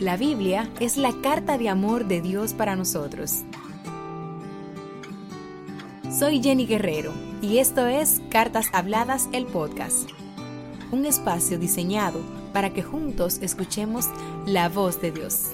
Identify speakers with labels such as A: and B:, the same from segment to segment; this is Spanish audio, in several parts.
A: La Biblia es la carta de amor de Dios para nosotros. Soy Jenny Guerrero y esto es Cartas Habladas, el podcast. Un espacio diseñado para que juntos escuchemos la voz de Dios.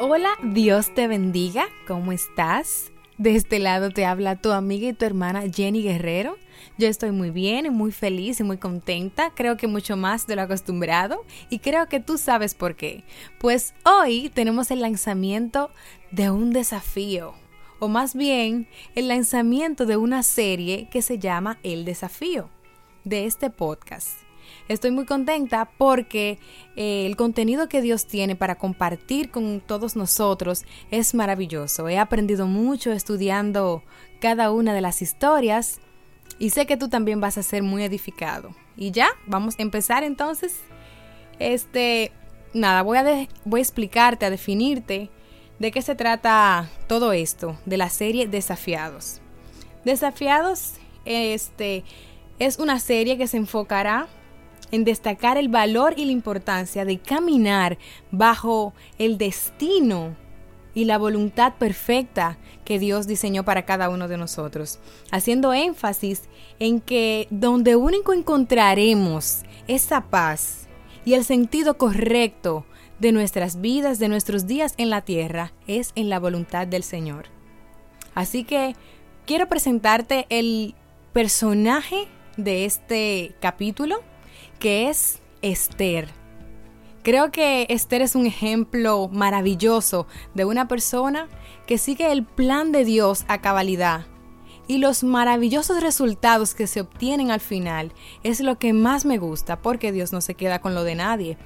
A: Hola, Dios te bendiga, ¿cómo estás? De este lado te habla tu amiga y tu hermana Jenny Guerrero. Yo estoy muy bien y muy feliz y muy contenta, creo que mucho más de lo acostumbrado y creo que tú sabes por qué. Pues hoy tenemos el lanzamiento de un desafío, o más bien el lanzamiento de una serie que se llama El desafío de este podcast. Estoy muy contenta porque eh, el contenido que Dios tiene para compartir con todos nosotros es maravilloso. He aprendido mucho estudiando cada una de las historias y sé que tú también vas a ser muy edificado. Y ya, vamos a empezar entonces. Este, nada, voy a, voy a explicarte, a definirte de qué se trata todo esto de la serie Desafiados. Desafiados, este, es una serie que se enfocará en destacar el valor y la importancia de caminar bajo el destino y la voluntad perfecta que Dios diseñó para cada uno de nosotros, haciendo énfasis en que donde único encontraremos esa paz y el sentido correcto de nuestras vidas, de nuestros días en la tierra, es en la voluntad del Señor. Así que quiero presentarte el personaje de este capítulo que es Esther. Creo que Esther es un ejemplo maravilloso de una persona que sigue el plan de Dios a cabalidad. Y los maravillosos resultados que se obtienen al final es lo que más me gusta porque Dios no se queda con lo de nadie.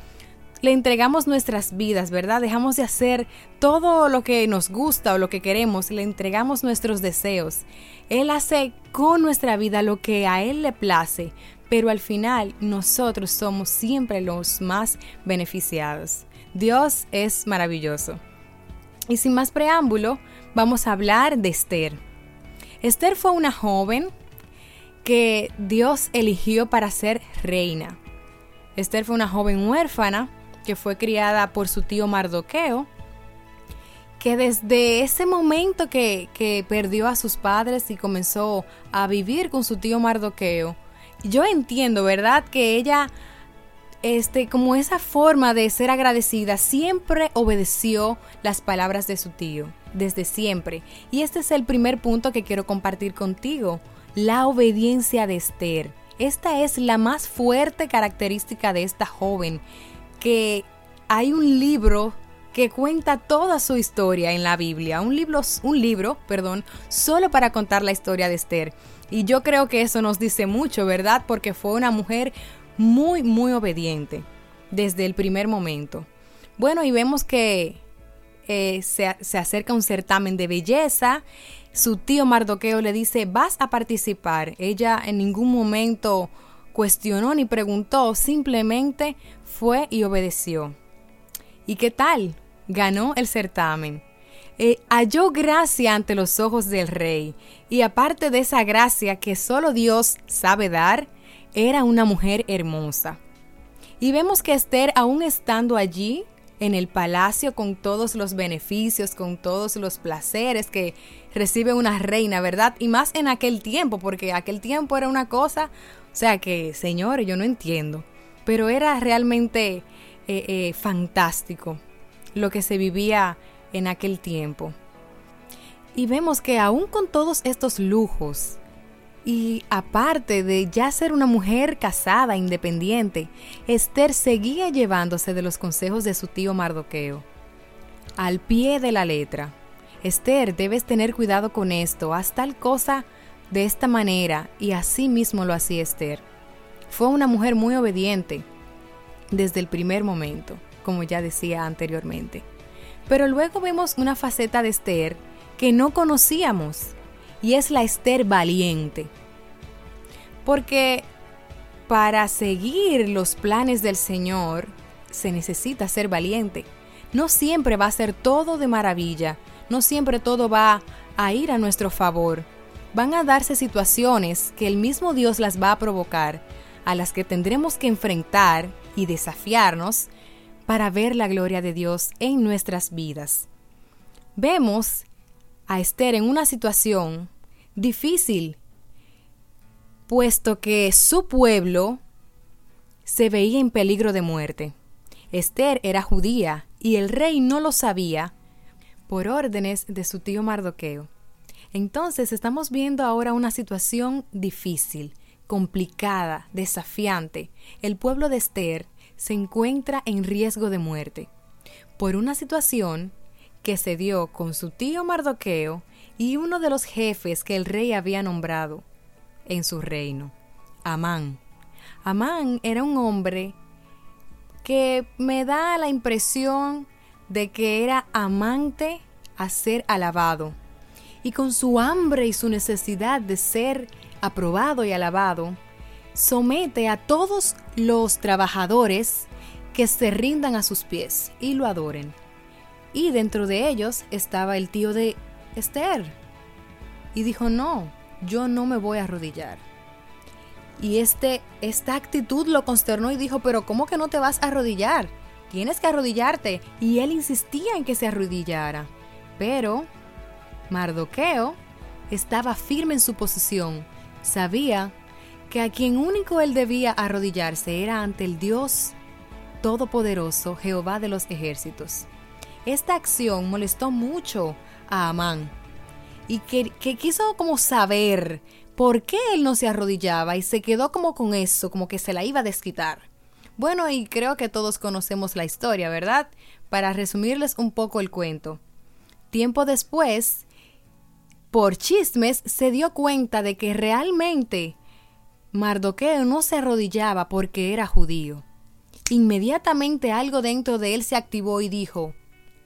A: Le entregamos nuestras vidas, ¿verdad? Dejamos de hacer todo lo que nos gusta o lo que queremos, le entregamos nuestros deseos. Él hace con nuestra vida lo que a Él le place, pero al final nosotros somos siempre los más beneficiados. Dios es maravilloso. Y sin más preámbulo, vamos a hablar de Esther. Esther fue una joven que Dios eligió para ser reina. Esther fue una joven huérfana que fue criada por su tío Mardoqueo, que desde ese momento que, que perdió a sus padres y comenzó a vivir con su tío Mardoqueo, yo entiendo, ¿verdad? Que ella, este, como esa forma de ser agradecida, siempre obedeció las palabras de su tío, desde siempre. Y este es el primer punto que quiero compartir contigo, la obediencia de Esther. Esta es la más fuerte característica de esta joven, que hay un libro que cuenta toda su historia en la Biblia, un libro, un libro, perdón, solo para contar la historia de Esther. Y yo creo que eso nos dice mucho, ¿verdad? Porque fue una mujer muy, muy obediente desde el primer momento. Bueno, y vemos que eh, se, se, acerca un certamen de belleza. Su tío Mardoqueo le dice, vas a participar. Ella en ningún momento cuestionó ni preguntó, simplemente fue y obedeció. ¿Y qué tal? Ganó el certamen. Eh, halló gracia ante los ojos del rey, y aparte de esa gracia que solo Dios sabe dar, era una mujer hermosa. Y vemos que Esther, aún estando allí, en el palacio, con todos los beneficios, con todos los placeres que recibe una reina, ¿verdad? Y más en aquel tiempo, porque aquel tiempo era una cosa, o sea que, señores, yo no entiendo, pero era realmente eh, eh, fantástico lo que se vivía en aquel tiempo. Y vemos que aún con todos estos lujos, y aparte de ya ser una mujer casada, independiente, Esther seguía llevándose de los consejos de su tío Mardoqueo. Al pie de la letra. Esther, debes tener cuidado con esto, haz tal cosa de esta manera, y así mismo lo hacía Esther. Fue una mujer muy obediente desde el primer momento, como ya decía anteriormente. Pero luego vemos una faceta de Esther que no conocíamos y es la Esther valiente. Porque para seguir los planes del Señor se necesita ser valiente. No siempre va a ser todo de maravilla, no siempre todo va a ir a nuestro favor, van a darse situaciones que el mismo Dios las va a provocar, a las que tendremos que enfrentar y desafiarnos para ver la gloria de Dios en nuestras vidas. Vemos a Esther en una situación difícil, puesto que su pueblo se veía en peligro de muerte. Esther era judía y el rey no lo sabía por órdenes de su tío Mardoqueo. Entonces estamos viendo ahora una situación difícil, complicada, desafiante. El pueblo de Esther se encuentra en riesgo de muerte por una situación que se dio con su tío Mardoqueo y uno de los jefes que el rey había nombrado en su reino, Amán. Amán era un hombre que me da la impresión de que era amante a ser alabado. Y con su hambre y su necesidad de ser aprobado y alabado, somete a todos los trabajadores que se rindan a sus pies y lo adoren. Y dentro de ellos estaba el tío de Esther. Y dijo, no, yo no me voy a arrodillar. Y este, esta actitud lo consternó y dijo, pero ¿cómo que no te vas a arrodillar? Tienes que arrodillarte. Y él insistía en que se arrodillara. Pero Mardoqueo estaba firme en su posición. Sabía que a quien único él debía arrodillarse era ante el Dios Todopoderoso, Jehová de los ejércitos. Esta acción molestó mucho a Amán y que, que, quiso como saber por qué él no se arrodillaba y se quedó como con eso, como que se la iba a desquitar. Bueno, y creo que todos conocemos la historia, ¿verdad? Para resumirles un poco el cuento. Tiempo después, por chismes, se dio cuenta de que realmente Mardoqueo no se arrodillaba porque era judío. Inmediatamente algo dentro de él se activó y dijo,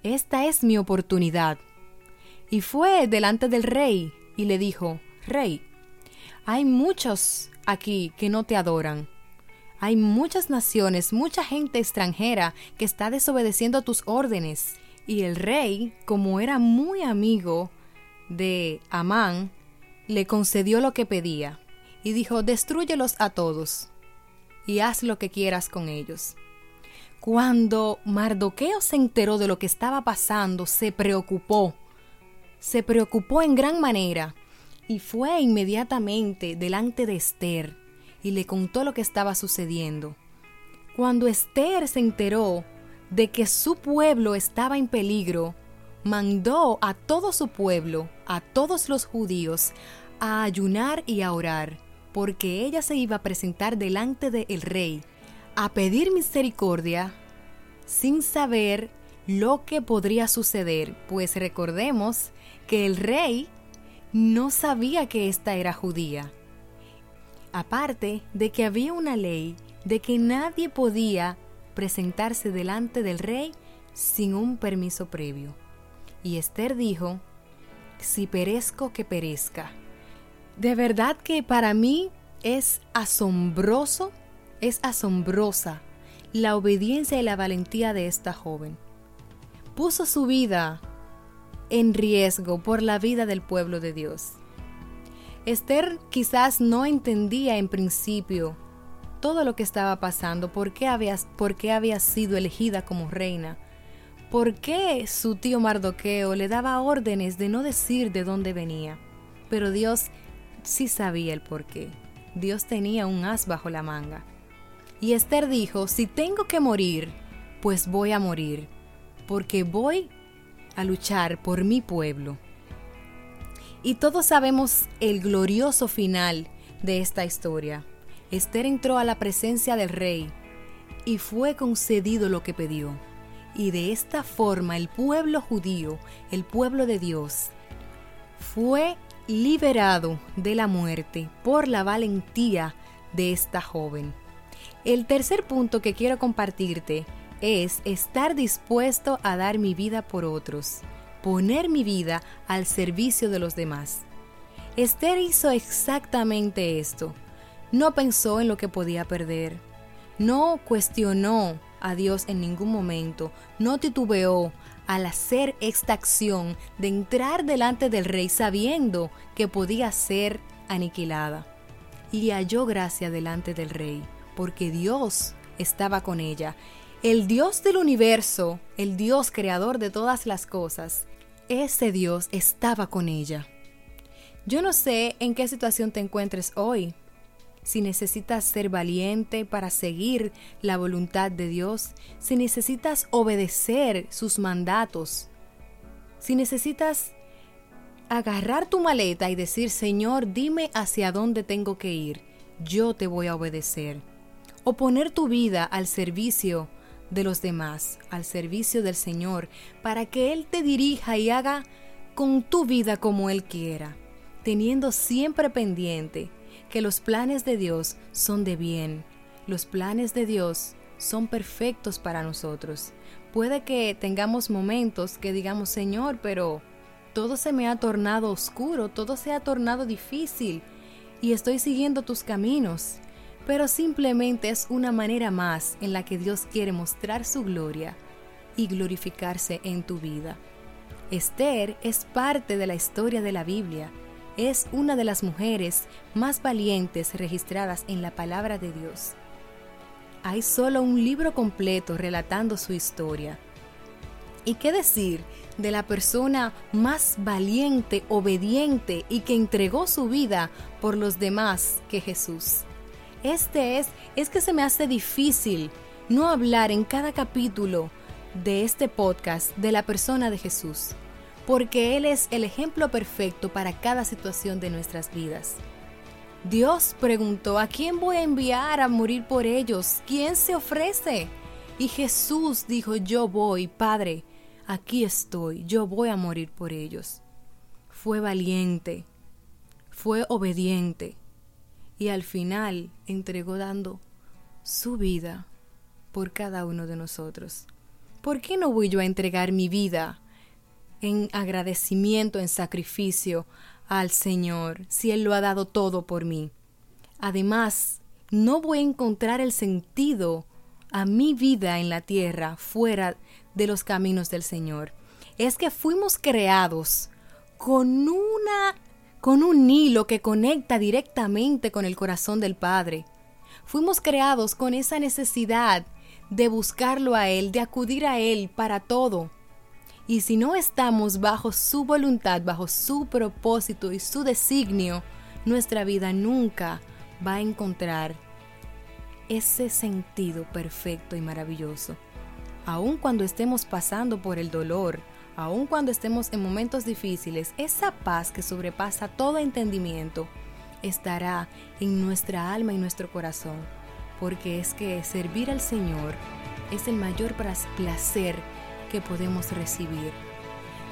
A: Esta es mi oportunidad. Y fue delante del rey y le dijo, Rey, hay muchos aquí que no te adoran. Hay muchas naciones, mucha gente extranjera que está desobedeciendo tus órdenes. Y el rey, como era muy amigo de Amán, le concedió lo que pedía y dijo, destruyelos a todos y haz lo que quieras con ellos. Cuando Mardoqueo se enteró de lo que estaba pasando, se preocupó se preocupó en gran manera y fue inmediatamente delante de Esther y le contó lo que estaba sucediendo. Cuando Esther se enteró de que su pueblo estaba en peligro, mandó a todo su pueblo, a todos los judíos, a ayunar y a orar, porque ella se iba a presentar delante del rey, a pedir misericordia, sin saber lo que podría suceder, pues recordemos que el rey no sabía que ésta era judía. Aparte de que había una ley de que nadie podía presentarse delante del rey sin un permiso previo. Y Esther dijo, si perezco, que perezca. De verdad que para mí es asombroso, es asombrosa la obediencia y la valentía de esta joven. Puso su vida en riesgo por la vida del pueblo de Dios. Esther quizás no entendía en principio todo lo que estaba pasando, por qué había, por qué había sido elegida como reina, por qué su tío Mardoqueo le daba órdenes de no decir de dónde venía. Pero Dios sí sabía el por qué. Dios tenía un as bajo la manga. Y Esther dijo, si tengo que morir, pues voy a morir, porque voy a luchar por mi pueblo. Y todos sabemos el glorioso final de esta historia. Esther entró a la presencia del rey y fue concedido lo que pidió. Y de esta forma el pueblo judío, el pueblo de Dios, fue liberado de la muerte por la valentía de esta joven. El tercer punto que quiero compartirte es estar dispuesto a dar mi vida por otros, poner mi vida al servicio de los demás. Esther hizo exactamente esto. No pensó en lo que podía perder. No cuestionó a Dios en ningún momento, no titubeó al hacer esta acción de entrar delante del rey sabiendo que podía ser aniquilada. Y halló gracia delante del rey, porque Dios estaba con ella. El Dios del universo, el Dios creador de todas las cosas, ese Dios estaba con ella. Yo no sé en qué situación te encuentres hoy, si necesitas ser valiente para seguir la voluntad de Dios, si necesitas obedecer sus mandatos, si necesitas agarrar tu maleta y decir, Señor, dime hacia dónde tengo que ir, yo te voy a obedecer. O poner tu vida al servicio de los demás, al servicio del Señor, para que Él te dirija y haga con tu vida como Él quiera, teniendo siempre pendiente que los planes de Dios son de bien. Los planes de Dios son perfectos para nosotros. Puede que tengamos momentos que digamos, Señor, pero todo se me ha tornado oscuro, todo se ha tornado difícil y estoy siguiendo tus caminos. Pero simplemente es una manera más en la que Dios quiere mostrar su gloria y glorificarse en tu vida. Esther es parte de la historia de la Biblia es una de las mujeres más valientes registradas en la palabra de Dios. Hay solo un libro completo relatando su historia. ¿Y qué decir de la persona más valiente, obediente y que entregó su vida por los demás que Jesús? Este es, es que se me hace difícil no hablar en cada capítulo de este podcast de la persona de Jesús porque Él es el ejemplo perfecto para cada situación de nuestras vidas. Dios preguntó, ¿a quién voy a enviar a morir por ellos? ¿Quién se ofrece? Y Jesús dijo, yo voy, Padre, aquí estoy, yo voy a morir por ellos. Fue valiente, fue obediente y al final entregó dando su vida por cada uno de nosotros. ¿Por qué no voy yo a entregar mi vida en agradecimiento, en sacrificio al Señor, si Él lo ha dado todo por mí. Además, no voy a encontrar el sentido a mi vida en la tierra fuera de los caminos del Señor. Es que fuimos creados con una con un hilo que conecta directamente con el corazón del Padre. Fuimos creados con esa necesidad de buscarlo a Él, de acudir a Él para todo. Y si no estamos bajo su voluntad, bajo su propósito y su designio, nuestra vida nunca va a encontrar ese sentido perfecto y maravilloso. Aun cuando estemos pasando por el dolor, aun cuando estemos en momentos difíciles, esa paz que sobrepasa todo entendimiento estará en nuestra alma y nuestro corazón, porque es que servir al Señor es el mayor placer que podemos recibir.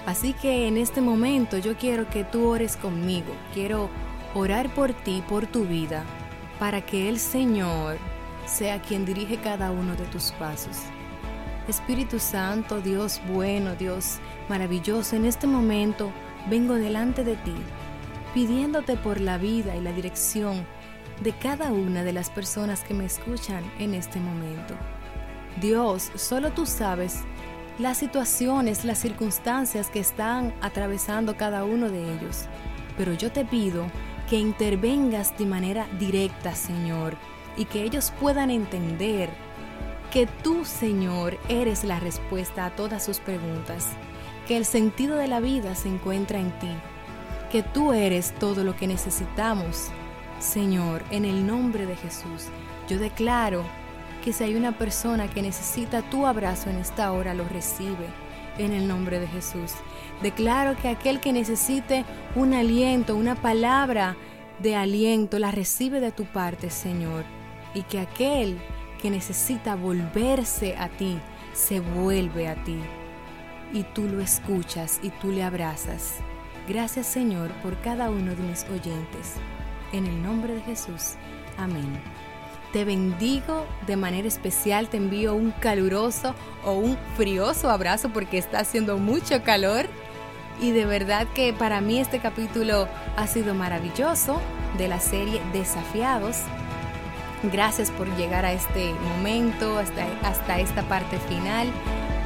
A: Así que en este momento yo quiero que tú ores conmigo, quiero orar por ti, por tu vida, para que el Señor sea quien dirige cada uno de tus pasos. Espíritu Santo, Dios bueno, Dios maravilloso, en este momento vengo delante de ti, pidiéndote por la vida y la dirección de cada una de las personas que me escuchan en este momento. Dios, solo tú sabes las situaciones, las circunstancias que están atravesando cada uno de ellos. Pero yo te pido que intervengas de manera directa, Señor, y que ellos puedan entender que tú, Señor, eres la respuesta a todas sus preguntas, que el sentido de la vida se encuentra en ti, que tú eres todo lo que necesitamos. Señor, en el nombre de Jesús, yo declaro que si hay una persona que necesita tu abrazo en esta hora, lo recibe en el nombre de Jesús. Declaro que aquel que necesite un aliento, una palabra de aliento, la recibe de tu parte, Señor. Y que aquel que necesita volverse a ti, se vuelve a ti. Y tú lo escuchas y tú le abrazas. Gracias, Señor, por cada uno de mis oyentes. En el nombre de Jesús. Amén. Te bendigo de manera especial, te envío un caluroso o un frioso abrazo porque está haciendo mucho calor. Y de verdad que para mí este capítulo ha sido maravilloso de la serie Desafiados. Gracias por llegar a este momento, hasta, hasta esta parte final.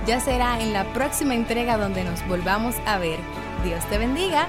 A: Ya será en la próxima entrega donde nos volvamos a ver. Dios te bendiga.